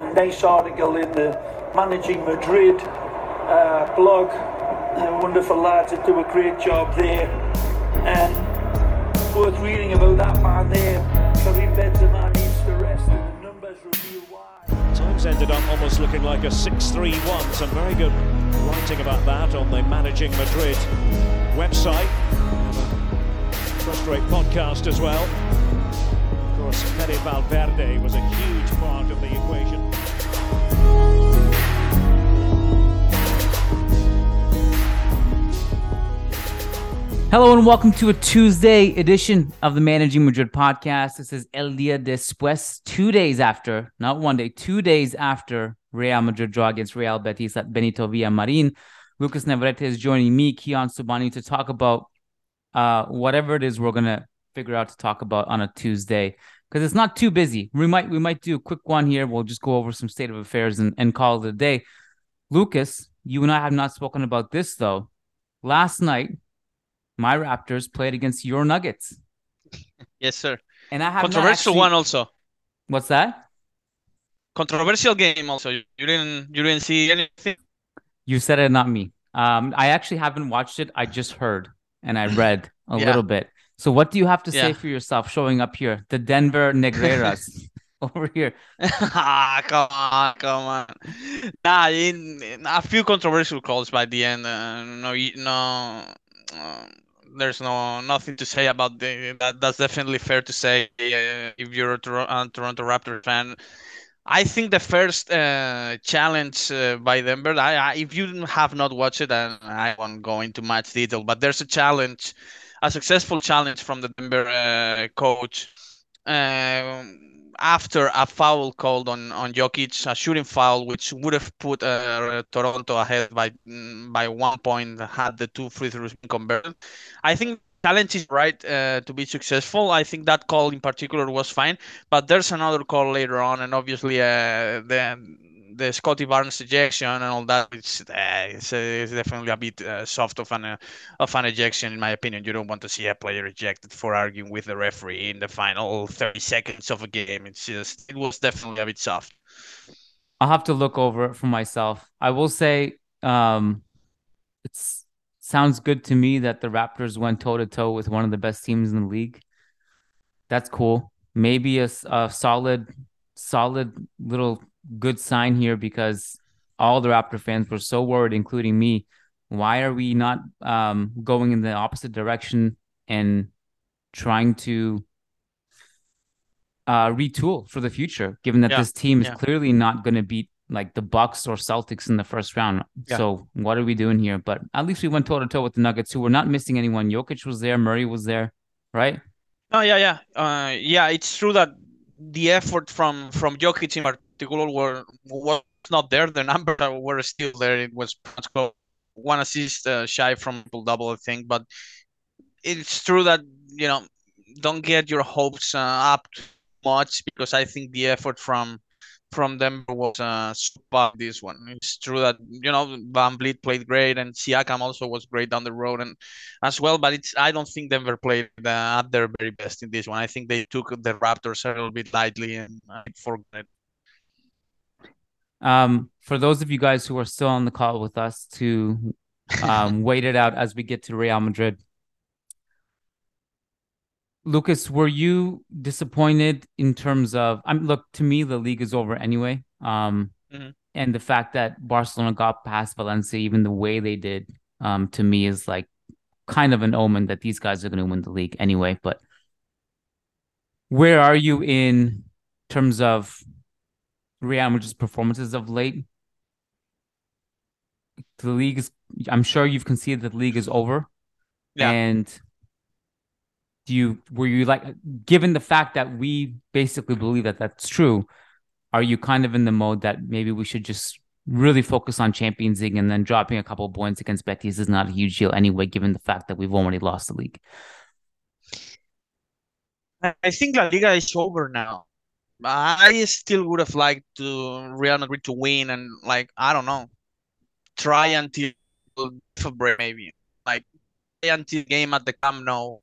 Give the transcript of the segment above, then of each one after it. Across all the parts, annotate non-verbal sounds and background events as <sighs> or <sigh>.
Nice article in the Managing Madrid uh, blog. Wonderful lads that do a great job there. And worth reading about that man there. Karim Benzema needs rest, and the numbers reveal why. Times ended up almost looking like a 6-3-1. Some very good writing about that on the Managing Madrid website. Frustrate podcast as well. Of course, Fede Valverde was a huge part of the equation. Hello and welcome to a Tuesday edition of the Managing Madrid podcast. This is El Dia Después, two days after, not one day, two days after Real Madrid draw against Real Betis at Benito Villamarin. Lucas Navarrete is joining me, Kiyan Sobhani, to talk about uh, whatever it is we're gonna figure out to talk about on a Tuesday because it's not too busy. We might we might do a quick one here. We'll just go over some state of affairs and, and call it a day. Lucas, you and I have not spoken about this though. Last night, my Raptors played against your Nuggets. <laughs> Yes, sir. And I have Controversial actually... one also. What's that? Controversial game also. You didn't you didn't see anything? You said it, not me. Um, I actually haven't watched it. I just heard and I read a Yeah. little bit. So what do you have to say for yourself showing up here? The Denver Negreras <laughs> over here. ah, come on, come on. Nah, in, in a few controversial calls by the end. Uh, no, no. Uh, there's no nothing to say about the that. That's definitely fair to say uh, if you're a Tor- uh, Toronto Raptors fan. I think the first uh, challenge uh, by Denver. I, I, if you have not watched it, and I won't go into much detail, but there's a challenge, a successful challenge from the Denver uh, coach um, after a foul called on on Jokic, a shooting foul, which would have put uh, Toronto ahead by mm, by one point had the two free throws been converted. I think challenge is right uh, to be successful. I think that call in particular was fine, but there's another call later on, and obviously uh, the the Scottie Barnes ejection and all that. It's uh, it's, uh, it's definitely a bit uh, soft of an uh, of an ejection, in my opinion. You don't want to see a player ejected for arguing with the referee in the final 30 seconds of a game. It's just, it was definitely a bit soft. I'll have to look over it for myself. I will say, um, it's sounds good to me that the Raptors went toe to toe with one of the best teams in the league. That's cool. Maybe a, a solid, solid little good sign here because all the Raptor fans were so worried, including me. Why are we not um, going in the opposite direction and trying to uh, retool for the future? Given that Yeah, this team is yeah. clearly not going to beat like the Bucks or Celtics in the first round. Yeah. So what are we doing here? But at least we went toe to toe with the Nuggets, who were not missing anyone. Jokic was there, Murray was there, right? Oh yeah, yeah, uh, yeah. It's true that the effort from from Jokic in particular were was not there. The numbers were still there. It was one assist uh, shy from double, I think. But it's true that you know don't get your hopes uh, up too much because I think the effort from from them was uh, super this one. It's true that you know VanVleet played great and Siakam also was great down the road and as well, but it's I don't think Denver played uh, at their very best in this one. I think they took the Raptors a little bit lightly and forgot it. Um, for those of you guys who are still on the call with us to um, <laughs> wait it out as we get to Real Madrid. Lucas, were you disappointed in terms of? I'm look to me the league is over anyway. Um, Mhm. and the fact that Barcelona got past Valencia, even the way they did, um, to me is like kind of an omen that these guys are going to win the league anyway. But where are you in terms of Real Madrid's performances of late? The league is. I'm sure you've conceded that the league is over. Yeah. And do you were you like given the fact that we basically believe that that's true? Are you kind of in the mode that maybe we should just really focus on Champions League and then dropping a couple of points against Betis is not a huge deal anyway, given the fact that we've already lost the league? I I think La Liga is over now. I still would have liked to Real Madrid to win and like I don't know, try until February maybe, like play until game at the Camp Nou,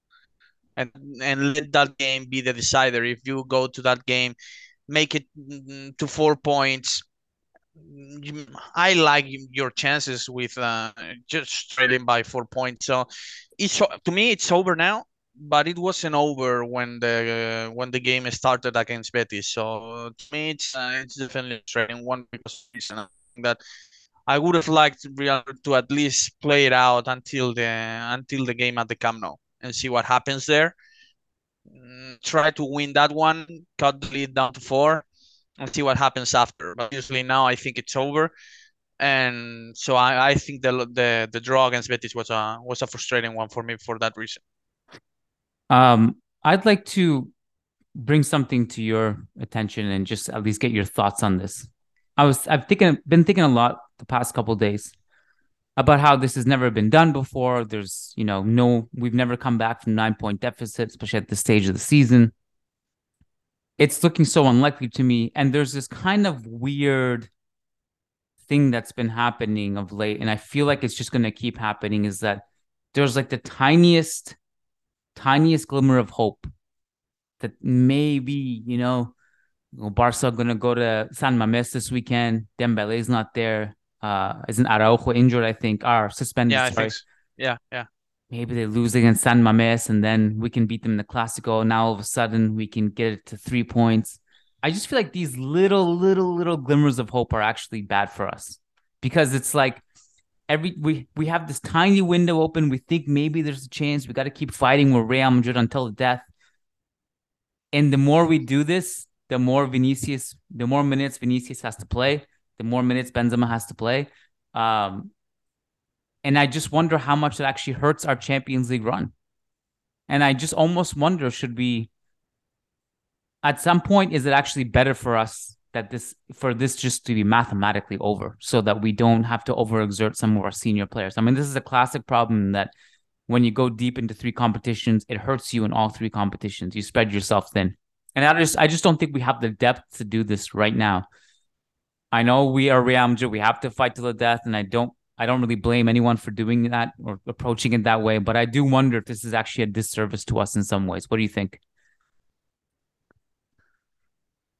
and and let that game be the decider. If you go to that game make it mm, to four points. I like your chances with uh, just trailing by four points. So it's to me it's over now, but it wasn't over when the uh, when the game started against Betis. So to me it's uh, it's definitely trailing one because that I would have liked Real to at least play it out until the until the game at the Camp Nou and see what happens there. Mm, try to win that one, cut the lead down to four, and see what happens after. But usually now I think it's over, and so I, I think the the the draw against Betis was a was a frustrating one for me for that reason. Um, I'd like to bring something to your attention and just at least get your thoughts on this. I was I've thinking been thinking a lot the past couple days about how this has never been done before. There's, you know, no, we've never come back from nine point deficit, especially at this stage of the season. It's looking so unlikely to me. And there's this kind of weird thing that's been happening of late. And I feel like it's just going to keep happening is that there's like the tiniest, tiniest glimmer of hope that maybe, you know, Barca going to go to San Mamés this weekend. Dembele is not there uh, isn't Araujo injured? I think, are suspended. Yeah, so. yeah, yeah. Maybe they lose against San Mamés, and then we can beat them in the Clásico. Now all of a sudden we can get it to three points. I just feel like these little, little, little glimmers of hope are actually bad for us because it's like every we we have this tiny window open. We think maybe there's a chance. We got to keep fighting with Real Madrid until the death. And the more we do this, the more Vinicius, the more minutes Vinicius has to play the more minutes Benzema has to play. Um, and I just wonder how much it actually hurts our Champions League run. And I just almost wonder should we, at some point, is it actually better for us that this for this just to be mathematically over so that we don't have to overexert some of our senior players? I mean, this is a classic problem that when you go deep into three competitions, it hurts you in all three competitions. You spread yourself thin. And I just I just don't think we have the depth to do this right now. I know we are Real Madrid. We have to fight to the death, and I don't I don't really blame anyone for doing that or approaching it that way. But I do wonder if this is actually a disservice to us in some ways. What do you think?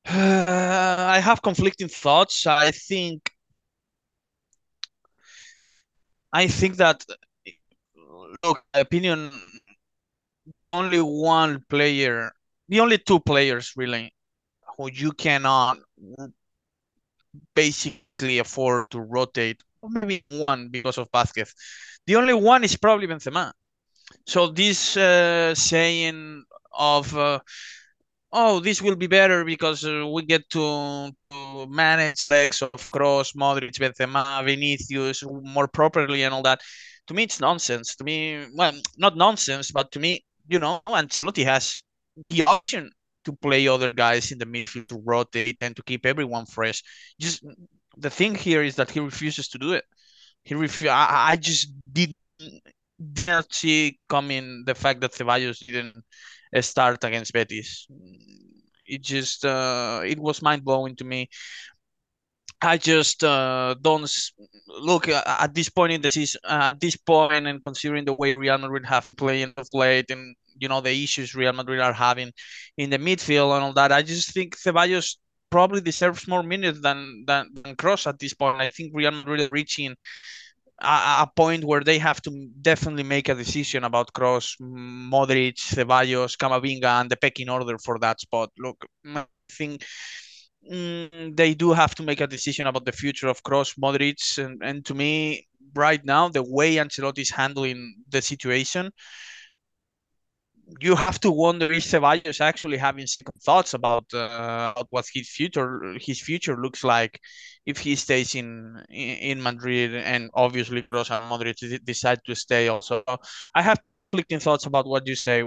<sighs> I have conflicting thoughts. I think I think that look, opinion only one player, the only two players really who you cannot basically afford to rotate, or maybe one because of Vázquez. The only one is probably Benzema. So this uh, saying of uh, oh this will be better because uh, we get to, to manage legs of Kroos, Modric, Benzema, Vinicius more properly and all that. To me, it's nonsense. To me, well, not nonsense, but to me, you know, Ancelotti has the option to play other guys in the midfield to rotate and to keep everyone fresh. Just the thing here is that he refuses to do it. He ref- I, I just did not see coming the fact that Ceballos didn't start against Betis. It just uh, it was mind blowing to me. I just uh, don't look uh, at this point in the season. Uh, at this point, and considering the way Real Madrid have played of late, and you know the issues Real Madrid are having in the midfield and all that. I just think Ceballos probably deserves more minutes than than, than Kroos at this point. I think Real Madrid is reaching a, point where they have to definitely make a decision about Kroos, Modric, Ceballos, Camavinga, and the pecking order for that spot. Look, I think. Mm, they do have to make a decision about the future of Kroos, Modric, and, and to me, right now, the way Ancelotti is handling the situation, you have to wonder if Ceballos actually having thoughts about uh, what his future his future looks like if he stays in in Madrid and obviously Kroos and Modric decide to stay also. I have conflicting thoughts about what you say.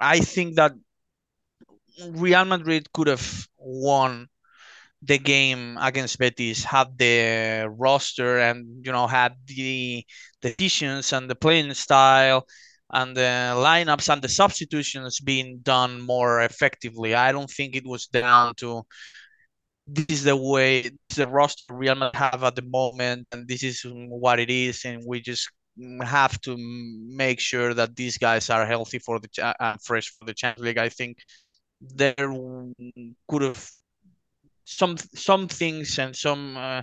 I think that Real Madrid could have won the game against Betis, had the roster and you know had the decisions and the playing style and the lineups and the substitutions being done more effectively. I don't think it was down to this is the way the roster Real Madrid have at the moment, and this is what it is, and we just have to make sure that these guys are healthy for the uh, fresh for the Champions League. I think there could have some some things and some uh,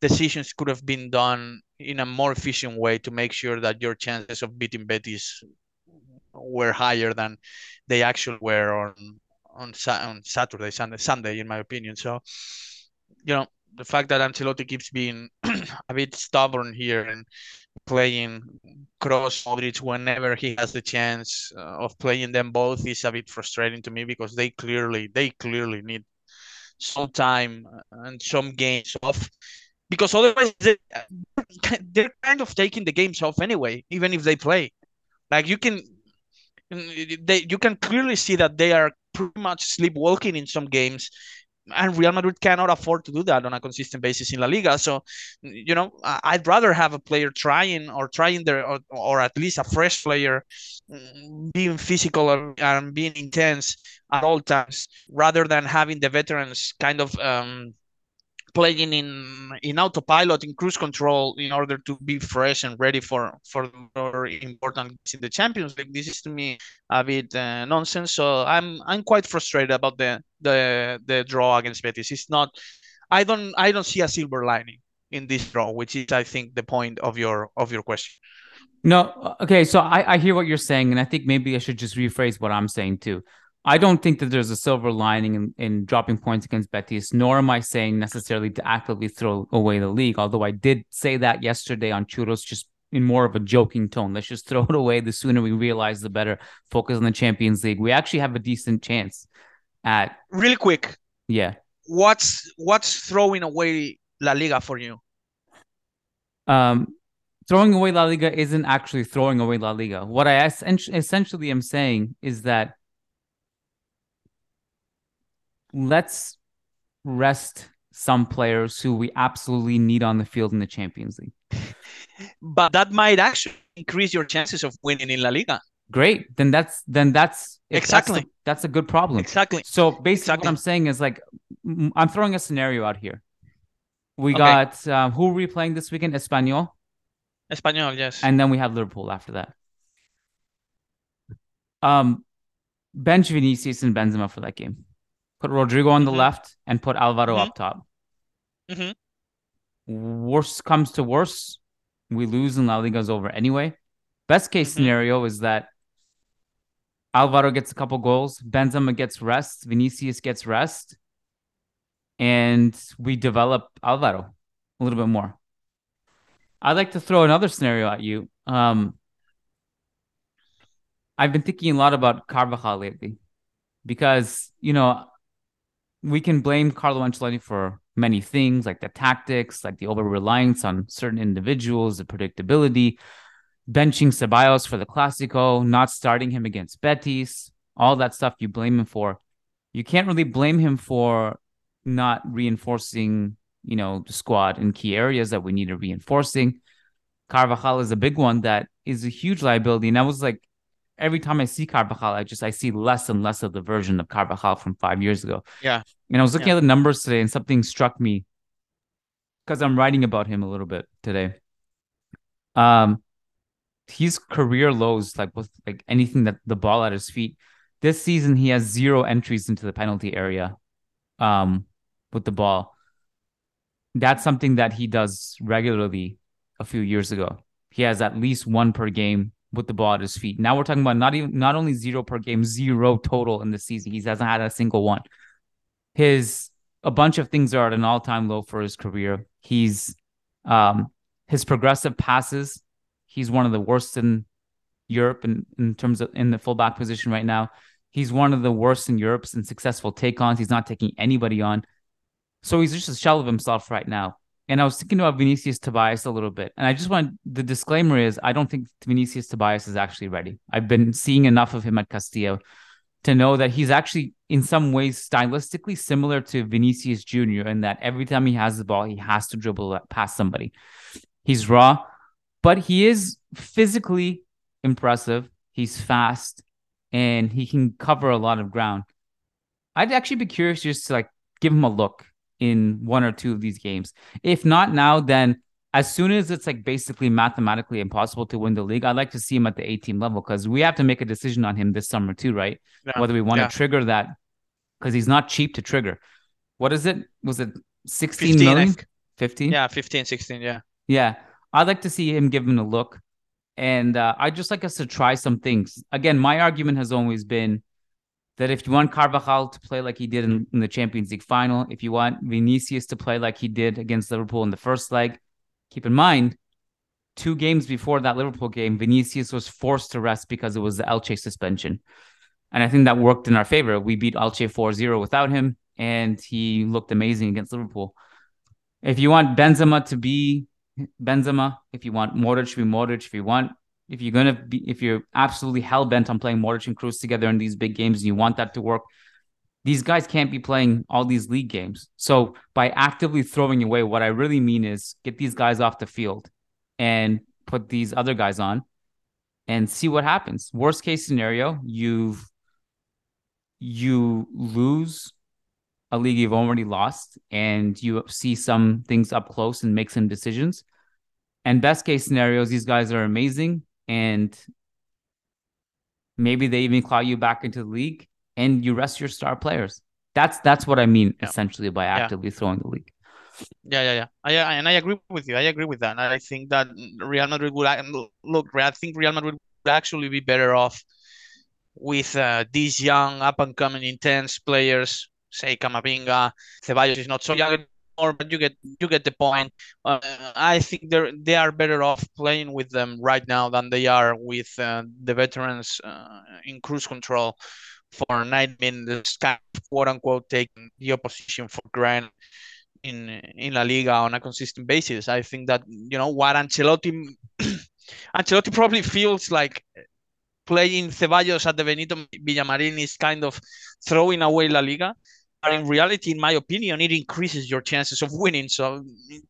decisions could have been done in a more efficient way to make sure that your chances of beating Betis were higher than they actually were on on, on Saturday, Sunday, Sunday, in my opinion. So, you know, the fact that Ancelotti keeps being <clears throat> a bit stubborn here and playing Kroos Modric whenever he has the chance uh, of playing them both is a bit frustrating to me because they clearly they clearly need some time and some games off because otherwise they, they're kind of taking the games off anyway even if they play like you can they you can clearly see that they are pretty much sleepwalking in some games and Real Madrid cannot afford to do that on a consistent basis in La Liga. So, you know, I'd rather have a player trying or trying their, or, or at least a fresh player mm, being physical and being intense at all times rather than having the veterans kind of um, playing in in autopilot in cruise control in order to be fresh and ready for for more important in the Champions League. This is to me a bit uh, nonsense. So I'm I'm quite frustrated about the the the draw against Betis. It's not. I don't I don't see a silver lining in this draw, which is I think the point of your of your question. No, okay. So I I hear what you're saying, and I think maybe I should just rephrase what I'm saying too. I don't think that there's a silver lining in, in dropping points against Betis, nor am I saying necessarily to actively throw away the league. Although I did say that yesterday on Churros, just in more of a joking tone. Let's just <laughs> throw it away. The sooner we realize, the better. Focus on the Champions League. We actually have a decent chance at. Really quick. Yeah. What's what's throwing away La Liga for you? Um, throwing away La Liga isn't actually throwing away La Liga. What I essentially am saying is that let's rest some players who we absolutely need on the field in the Champions League. But that might actually increase your chances of winning in La Liga. Great. Then that's then that's exactly that's, the, that's, a good problem. Exactly. So basically, exactly. what I'm saying is like I'm throwing a scenario out here. We okay. got um, who are we playing this weekend? Espanyol. Espanyol, yes. And then we have Liverpool after that. Um, bench Vinicius and Benzema for that game put Rodrygo on the mm-hmm. left, and put Alvaro mm-hmm. up top. Mm-hmm. Worst comes to worst, we lose and La Liga's over anyway. Best case mm-hmm. scenario is that Alvaro gets a couple goals, Benzema gets rest, Vinicius gets rest, and we develop Alvaro a little bit more. I'd like to throw another scenario at you. Um, I've been thinking a lot about Carvajal lately because, you know, we can blame Carlo Ancelotti for many things, like the tactics, like the over reliance on certain individuals, the predictability, benching Ceballos for the Clasico, not starting him against Betis, all that stuff you blame him for. You can't really blame him for not reinforcing, you know, the squad in key areas that we needed reinforcing. Carvajal is a big one that is a huge liability. And I was like, every time I see Carvajal, I just I see less and less of the version of Carvajal from five years ago. Yeah. And I was looking yeah. at the numbers today, and something struck me because I'm writing about him a little bit today. Um, his career lows, like with like anything that the ball at his feet. This season, he has zero entries into the penalty area, um, with the ball. That's something that he does regularly. A few years ago, he has at least one per game with the ball at his feet. Now we're talking about not even not only zero per game, zero total in the season. He hasn't had a single one. His a bunch of things are at an all-time low for his career. He's um his progressive passes, he's one of the worst in Europe in, in terms of in the fullback position right now. He's one of the worst in Europe in successful take-ons. He's not taking anybody on. So he's just a shell of himself right now and I was thinking about Vinicius Tobias a little bit. And I just want the disclaimer is I don't think Vinicius Tobias is actually ready. I've been seeing enough of him at Castilla to know that he's actually in some ways stylistically similar to Vinicius Jr. in that every time he has the ball, he has to dribble past somebody. He's raw, but he is physically impressive. He's fast and he can cover a lot of ground. I'd actually be curious just to like give him a look in one or two of these games. If not now, then as soon as it's like basically mathematically impossible to win the league, I'd like to see him at the A team level because we have to make a decision on him this summer too, right? Yeah. Whether we want yeah. to trigger that because he's not cheap to trigger. what is it? Was it 16 15, I million? think. 15? Yeah, 15, 16, yeah. Yeah. I'd like to see him give him a look. And uh, I'd just like us to try some things. Again, my argument has always been that if you want Carvajal to play like he did in, in, the Champions League final, if you want Vinicius to play like he did against Liverpool in the first leg, keep in mind, two games before that Liverpool game, Vinicius was forced to rest because it was the Elche suspension. And I think that worked in our favor. We beat Elche 4 0 without him, and he looked amazing against Liverpool. If you want Benzema to be Benzema, if you want Modric to be Modric, if you want if you're gonna be if you're absolutely hell bent on playing Modric and Kroos together in these big games and you want that to work, these guys can't be playing all these league games. So by actively throwing away, what I really mean is get these guys off the field and put these other guys on and see what happens. Worst case scenario, you've you lose a league you've already lost and you see some things up close and make some decisions. And best case scenarios, these guys are amazing and maybe they even claw you back into the league and you rest your star players. That's that's what I mean yeah. essentially by actively yeah. throwing the league. Yeah, yeah, yeah. I, and I agree with you. I agree with that. I think that Real Madrid would look. I think Real Madrid would actually be better off with uh, these young, up and coming, intense players. Say Camavinga, Ceballos is not so young more, but you get you get the point. Uh, I think they they are better off playing with them right now than they are with uh, the veterans uh, in cruise control for nine minutes, kind of, quote unquote, taking the opposition for granted in in La Liga on a consistent basis. I think that you know what Ancelotti <clears throat> Ancelotti probably feels like playing Ceballos at the Benito Villamarin is kind of throwing away La Liga but in reality, in my opinion, it increases your chances of winning. So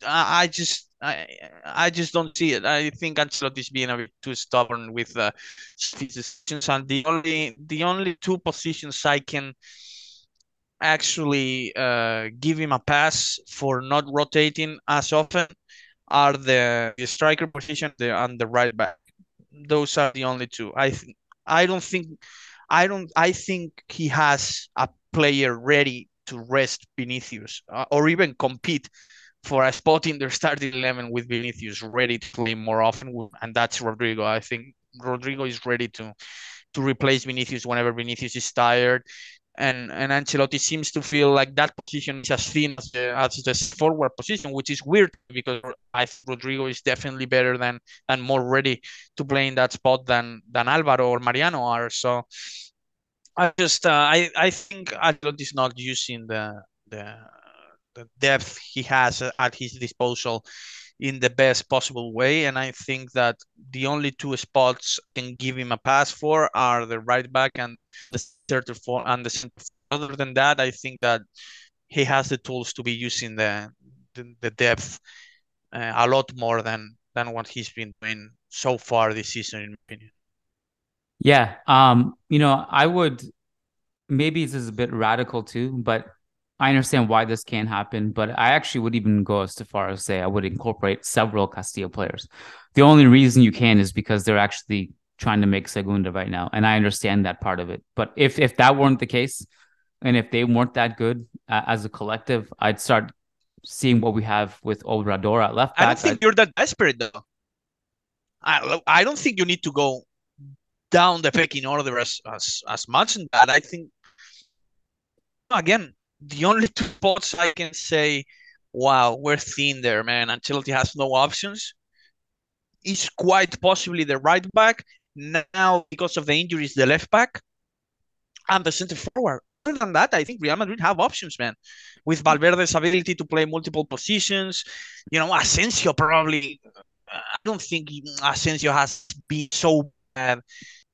I, I just I I just don't see it. I think Ancelotti is being a bit too stubborn with uh, his decisions, and the only the only two positions I can actually uh, give him a pass for not rotating as often are the, the striker position and the right back. Those are the only two. I th- I don't think I don't I think he has a player ready to rest Vinicius uh, or even compete for a spot in their starting 11 with Vinicius ready to play more often and that's Rodrygo. I think Rodrygo is ready to to replace Vinicius whenever Vinicius is tired and and Ancelotti seems to feel like that position is as thin as the, as the forward position, which is weird because I Rodrygo is definitely better than and more ready to play in that spot than than Alvaro or Mariano are. So I just uh, I I think Ancelotti is not using the the the depth he has at his disposal in the best possible way, and I think that the only two spots can give him a pass for are the right back and the center for and the center. Other than that, I think that he has the tools to be using the the, the depth uh, a lot more than than what he's been doing so far this season, in my opinion. Yeah. Um, you know, I would maybe this is a bit radical too, but I understand why this can't happen. But I actually would even go as far as say I would incorporate several Castilla players. The only reason you can is because they're actually trying to make Segunda right now. And I understand that part of it. But if if that weren't the case, and if they weren't that good uh, as a collective, I'd start seeing what we have with Obrador at left back. I don't think I'd... you're that desperate though. I, I don't think you need to go down the pecking order as as as much in that. I think again the only two spots I can say, wow, we're thin there, man. Ancelotti has no options. Is quite possibly the right back now because of the injuries, the left back and the center forward. Other than that, I think Real Madrid have options, man. With Valverde's ability to play multiple positions, you know, Asensio probably. Uh, I don't think Asensio has been so bad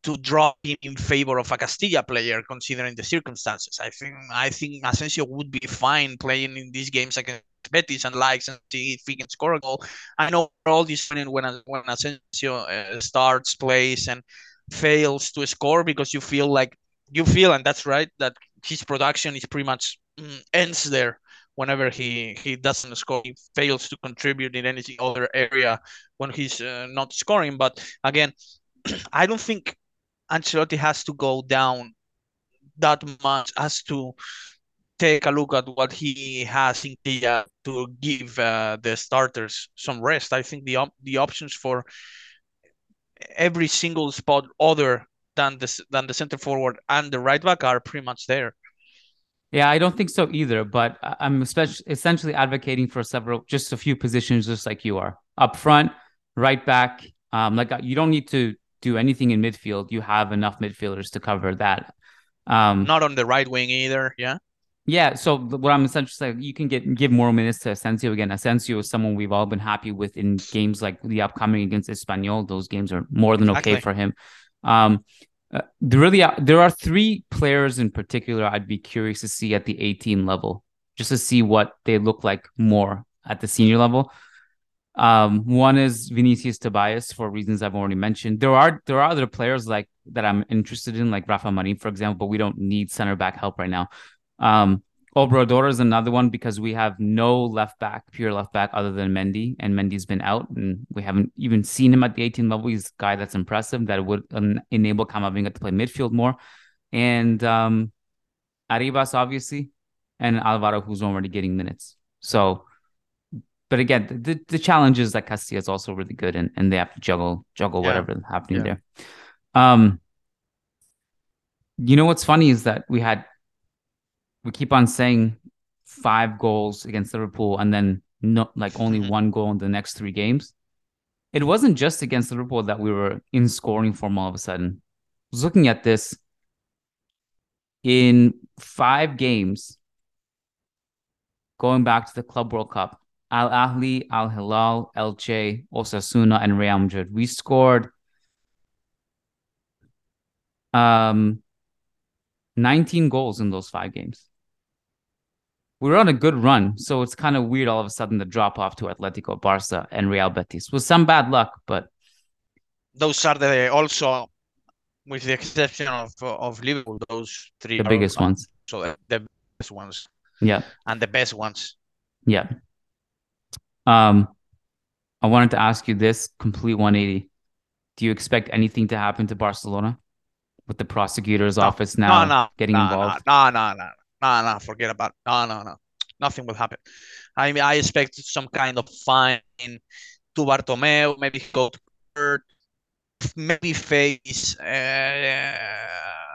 to drop him in favor of a Castilla player, considering the circumstances. I think I think Asensio would be fine playing in these games against Betis and likes and see if he can score a goal. I know all this when when Asensio uh, starts plays and fails to score because you feel like you feel and that's right that his production is pretty much mm, ends there whenever he he doesn't score he fails to contribute in any other area when he's uh, not scoring but again <clears throat> i don't think Ancelotti has to go down that much as to take a look at what he has in Kia to give uh, the starters some rest. I think the op- the options for every single spot other than the than the center forward and the right back are pretty much there. Yeah, I don't think so either. But I'm especially essentially advocating for several, just a few positions, just like you are up front, right back. Um, like you don't need to do anything in midfield. You have enough midfielders to cover that. Um, not on the right wing either. Yeah. Yeah. So what I'm essentially saying, you can get give more minutes to Asensio again. Asensio is someone we've all been happy with in games like the upcoming against Espanyol. Those games are more than exactly. okay for him. Um, uh, really are, there are three players in particular I'd be curious to see at the 18 level, just to see what they look like more at the senior level. Um, one is Vinicius Tobias for reasons I've already mentioned. There are there are other players like that I'm interested in, like Rafa Marin, for example, but we don't need center back help right now. Um, Obrador is another one because we have no left back, pure left back, other than Mendy, and Mendy's been out, and we haven't even seen him at the 18 level. He's a guy that's impressive that would um, enable Camavinga to play midfield more, and um, Arribas obviously, and Alvaro who's already getting minutes. So, but again, the the challenge is that Castilla is also really good, and, and they have to juggle juggle yeah. whatever happening yeah. there. Um, you know what's funny is that we had we keep on saying five goals against Liverpool and then not like only mm-hmm. one goal in the next three games. It wasn't just against Liverpool that we were in scoring form all of a sudden. I was looking at this in five games going back to the Club World Cup. Al Ahly, Al Hilal, Elche, Osasuna, and Real Madrid. We scored um 19 goals in those five games we were on a good run, so it's kind of weird all of a sudden the drop off to Atletico, Barca, and Real Betis with some bad luck, but those are the also, with the exception of of Liverpool, those three the biggest ones. So the best ones, yeah, and the best ones, yeah. Um, I wanted to ask you this complete 180. Do you expect anything to happen to Barcelona with the prosecutor's no, office now no, no, getting involved? No, no, no, no, no, forget about it. No, no, no. Nothing will happen. I mean, I expect some kind of fine to Bartomeu, maybe go to court, maybe face uh,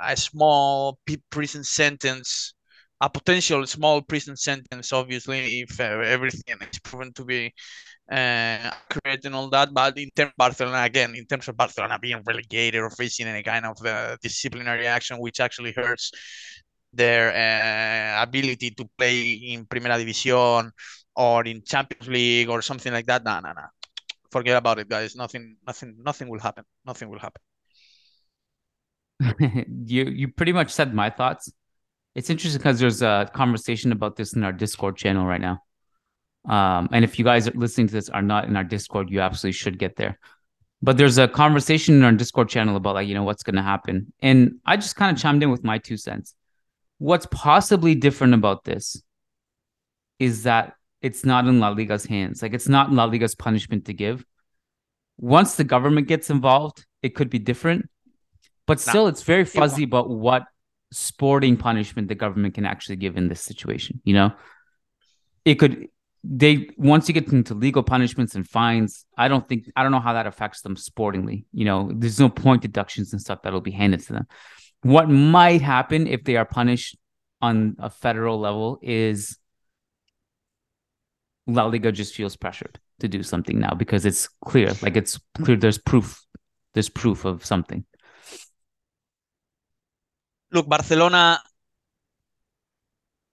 a small prison sentence, a potential small prison sentence, obviously, if uh, everything is proven to be uh, accurate and all that. But in terms of Barcelona, again, in terms of Barcelona being relegated or facing any kind of uh, disciplinary action, which actually hurts their uh, ability to play in Primera División or in Champions League or something like that. No, no, no. Forget about it, guys. Nothing, nothing, nothing will happen. Nothing will happen. <laughs> you you pretty much said my thoughts. It's interesting because there's a conversation about this in our Discord channel right now. Um, and if you guys are listening to this are not in our Discord, you absolutely should get there. But there's a conversation in our Discord channel about like you know what's going to happen, and I just kind of chimed in with my two cents what's possibly different about this is that it's not in La Liga's hands. Like it's not in La Liga's punishment to give. Once the government gets involved, it could be different. But still, it's very fuzzy about what sporting punishment the government can actually give in this situation. You know, it could they once you get into legal punishments and fines, I don't think I don't know how that affects them sportingly. You know, there's no point deductions and stuff that'll be handed to them what might happen if they are punished on a federal level is La Liga just feels pressured to do something now because it's clear, like it's clear there's proof, there's proof of something. Look, Barcelona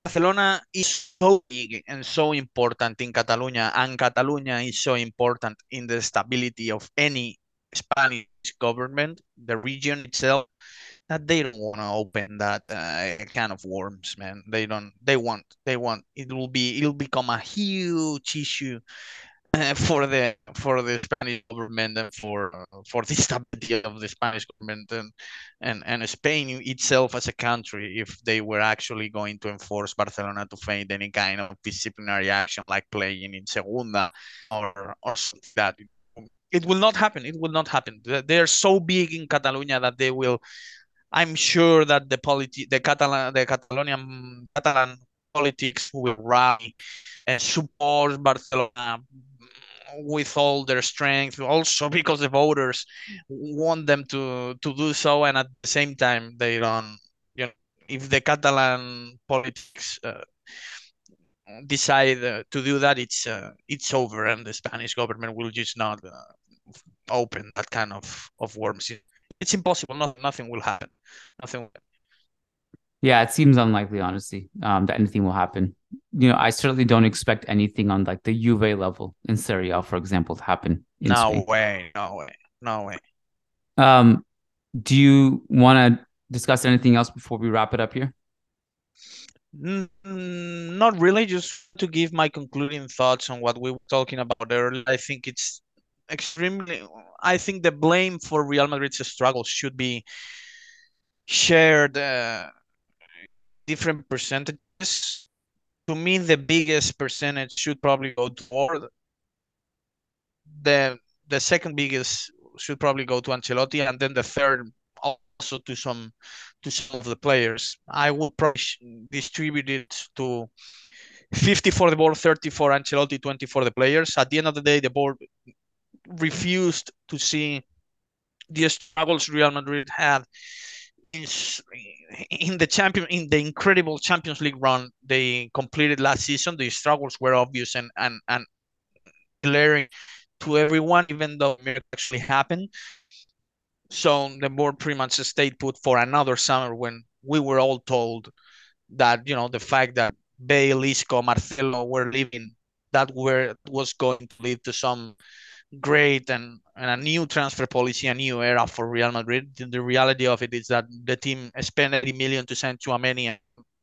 Barcelona is so big and so important in Catalonia, and Catalonia is so important in the stability of any Spanish government, the region itself, that they don't want to open that uh, kind of worms, man. They don't. They want. They want. It will be. It'll become a huge issue <laughs> for the for the Spanish government and for uh, for the <laughs> stability of the Spanish government and, and and Spain itself as a country if they were actually going to enforce Barcelona to face any kind of disciplinary action like playing in Segunda or or that it will not happen. It will not happen. They are so big in Catalonia that they will I'm sure that the politi- the Catalan, the Catalonian Catalan politics will rally and support Barcelona with all their strength. Also because the voters want them to to do so, and at the same time they don't. You know, if the Catalan politics uh, decide uh, to do that, it's uh, it's over, and the Spanish government will just not uh, open that kind of of worms. It's impossible. No, nothing will happen. Nothing. Will happen. Yeah, it seems unlikely, honestly, um, that anything will happen. You know, I certainly don't expect anything on like the Juve level in Serie A, for example, to happen. no Spain. way, no way, no way. Um, do you want to discuss anything else before we wrap it up here? Mm, not really. Just to give my concluding thoughts on what we were talking about earlier. I think it's extremely. I think the blame for Real Madrid's struggles should be shared. Uh, different percentages. To me, the biggest percentage should probably go toward the the second biggest should probably go to Ancelotti, and then the third also to some to some of the players. I will probably distribute it to 50 for the board, 30 for Ancelotti, 20 for the players. At the end of the day, the board refused to see the struggles Real Madrid had in the champion in the incredible Champions League run they completed last season, the struggles were obvious and and and glaring to everyone, even though it actually happened. So the board pretty much stayed put for another summer when we were all told that you know the fact that Bale, Isco, Marcelo were leaving, that were was going to lead to some great and, and a new transfer policy, a new era for Real Madrid. The reality of it is that the team spent 80 million to send Tchouameni and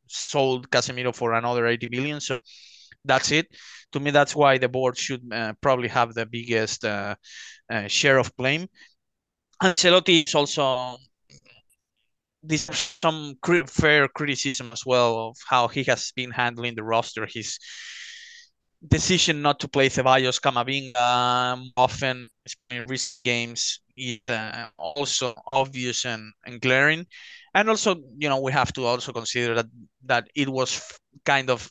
sold Casemiro for another 80 million. So that's it. To me, that's why the board should uh, probably have the biggest uh, uh, share of blame. Ancelotti is also this some fair criticism as well of how he has been handling the roster. He's decision not to play Ceballos Camavinga often in recent games is uh, also obvious and, and glaring. And also, you know, we have to also consider that that it was kind of,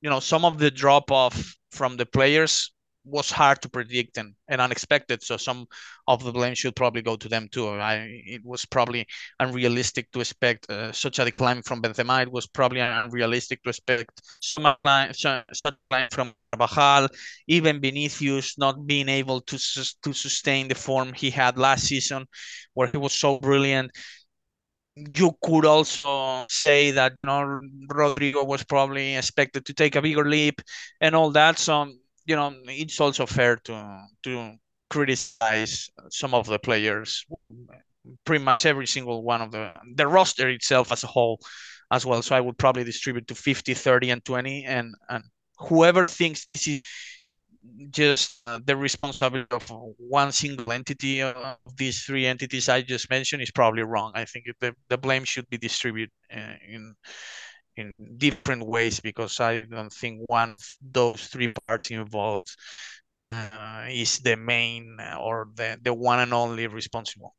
you know, some of the drop off from the players was hard to predict and, and unexpected. So some of the blame should probably go to them too. I, it was probably unrealistic to expect uh, such a decline from Benzema. It was probably unrealistic to expect some decline, such decline from Carvajal, even Vinicius not being able to to sustain the form he had last season, where he was so brilliant. You could also say that you know, Rodrygo was probably expected to take a bigger leap and all that. So you know, it's also fair to to criticize some of the players, pretty much every single one of the the roster itself as a whole as well. So I would probably distribute to 50, 30, and 20, and and whoever thinks this is just uh, the responsibility of one single entity of these three entities I just mentioned is probably wrong. I think the, the blame should be distributed uh, in in different ways because I don't think one of those three parts involved uh, is the main or the, the one and only responsible.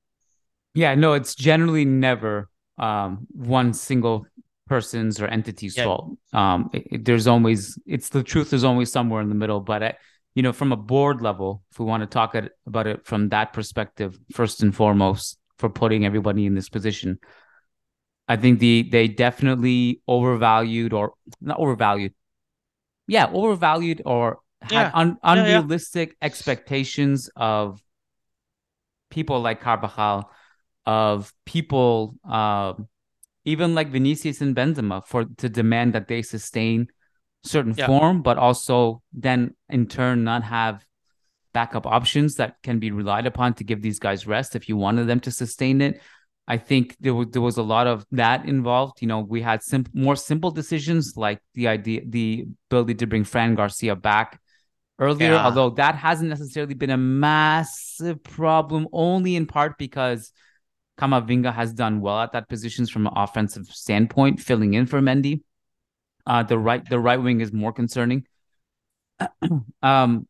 Yeah, no, it's generally never um, one single person's or entity's yeah. fault. Um, it, it, there's always it's the truth is always somewhere in the middle. But at, you know, from a board level, if we want to talk about it from that perspective, first and foremost, for putting everybody in this position, I think the they definitely overvalued or not overvalued. Yeah, overvalued or had yeah. un, unrealistic yeah, yeah. expectations of people like Carvajal, of people uh, even like Vinicius and Benzema for to demand that they sustain certain form, but also then in turn not have backup options that can be relied upon to give these guys rest if you wanted them to sustain it. I think there was there was a lot of that involved. You know, we had sim- more simple decisions like the idea, the ability to bring Fran Garcia back earlier, yeah. although that hasn't necessarily been a massive problem, only in part because Camavinga has done well at that positions from an offensive standpoint, filling in for Mendy. Uh, the right the right wing is more concerning. <clears throat> um,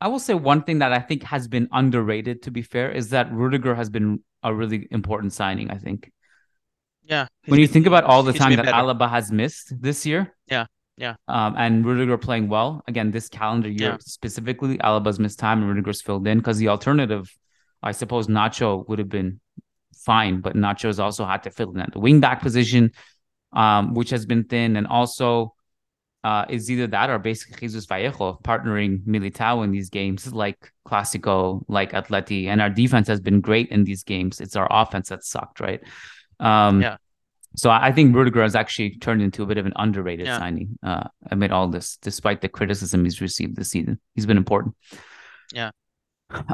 I will say one thing that I think has been underrated, to be fair, is that Rudiger has been a really important signing, I think. Yeah. when you think about all the time that better. Alaba has missed this year, Yeah, yeah. um, and Rudiger playing well again this calendar year Yeah. specifically, Alaba's missed time and Rudiger's filled in because the alternative, I suppose, Nacho would have been fine, but Nacho's also had to fill in at the wing back position, um, which has been thin, and also. Uh, is either that or basically Jesus Vallejo partnering Militao in these games, like Clasico, like Atleti, and our defense has been great in these games. It's our offense that sucked, right? Um, Yeah. So I think Rudiger has actually turned into a bit of an underrated Yeah. signing uh, amid all this, despite the criticism he's received this season. He's been important. Yeah.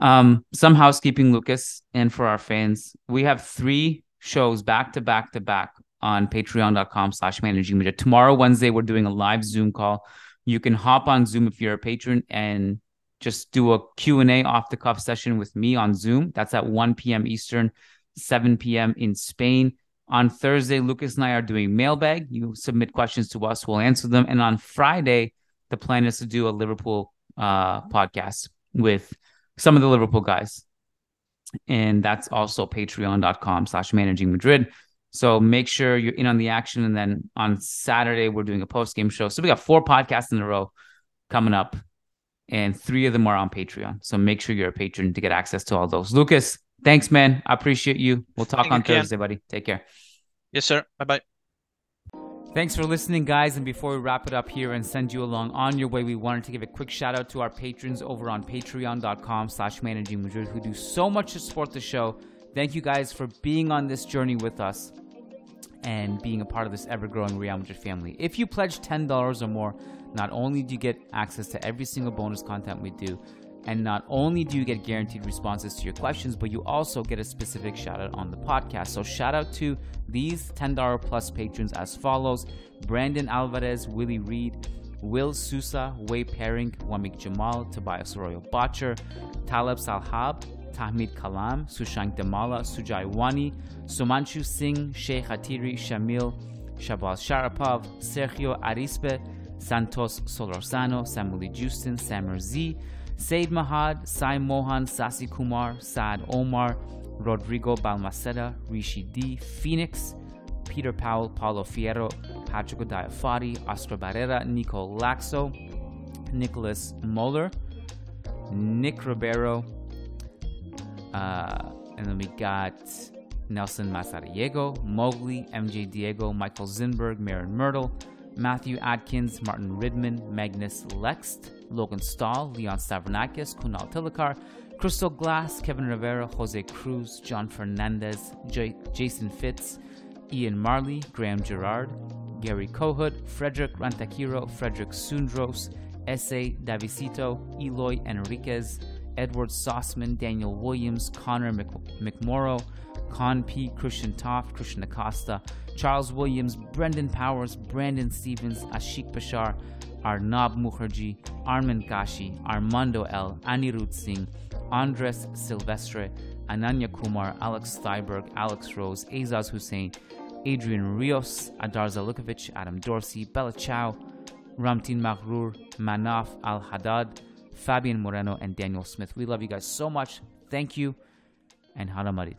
Um, some housekeeping, Lucas, and for our fans, we have three shows back to back to back on patreon.com slash managing Madrid. Tomorrow, Wednesday, we're doing a live Zoom call. You can hop on Zoom if you're a patron and just do a Q&A off the cuff session with me on Zoom. That's at 1 p.m. Eastern, 7 p.m. in Spain. On Thursday, Lucas and I are doing mailbag. You submit questions to us, we'll answer them. And on Friday, the plan is to do a Liverpool uh, podcast with some of the Liverpool guys. And that's also patreon.com slash managing Madrid. So make sure you're in on the action. And then on Saturday, we're doing a post game show. So we got four podcasts in a row coming up, and three of them are on Patreon. So make sure you're a patron to get access to all those. Lucas, thanks, man. I appreciate you. We'll talk Thank on. Thursday, buddy. Take care. Yes, sir. Bye bye. Thanks for listening, guys. And before we wrap it up here and send you along on your way, we wanted to give a quick shout out to our patrons over on patreon.com slash managing Madrid who do so much to support the show. Thank you guys for being on this journey with us and being a part of this ever growing Real Madrid family. If you pledge $10 or more, not only do you get access to every single bonus content we do, and not only do you get guaranteed responses to your questions, but you also get a specific shout out on the podcast. So, shout out to these $10 plus patrons as follows Brandon Alvarez, Willie Reed, Will Sousa, Way Pairing, Wamik Jamal, Tobias Royal Botcher, Taleb Salhab, Tahmid Kalam, Sushank Damala, Sujai Wani, Sumanchu Singh, Sheikh Hatiri, Shamil, Shabaz Sharapov, Sergio Arispe, Santos Solorzano, Samuli Justin, Samer Z, Said Mahad, Sai Mohan, Sasi Kumar, Saad Omar, Rodrigo Balmaceda, Rishi D, Phoenix, Peter Powell, Paulo Fierro, Patrick Diafati, Oscar Barrera, Nico Laxo, Nicholas Moeller, Nick Ribeiro, uh, and then we got Nelson Masariego, Mowgli, MJ Diego, Michael Zinberg, Marin Myrtle, Matthew Atkins, Martin Ridman, Magnus Lext, Logan Stahl, Leon Stavronakis, Kunal Tilakar, Crystal Glass, Kevin Rivera, Jose Cruz, John Fernandez, J- Jason Fitz, Ian Marley, Graham Gerard, Gary Kohut, Frederick Rantakiro, Frederick Sundros, S.A. Davisito, Eloy Enriquez, Edward Sossman, Daniel Williams, Connor Mc- McMorrow, Con P, Christian Toft, Christian Acosta, Charles Williams, Brendan Powers, Brandon Stevens, Ashik Bashar, Arnab Mukherjee, Armin Kashi, Armando L, Anirudh Singh, Andres Silvestre, Ananya Kumar, Alex Steiberg, Alex Rose, Azaz Hussein, Adrian Rios, Adar Zalukovic, Adam Dorsey, Bella Chow, Ramtin Maghrur, Manaf Al Haddad, Fabian Moreno, and Daniel Smith. We love you guys so much. Thank you, and Hala Madrid.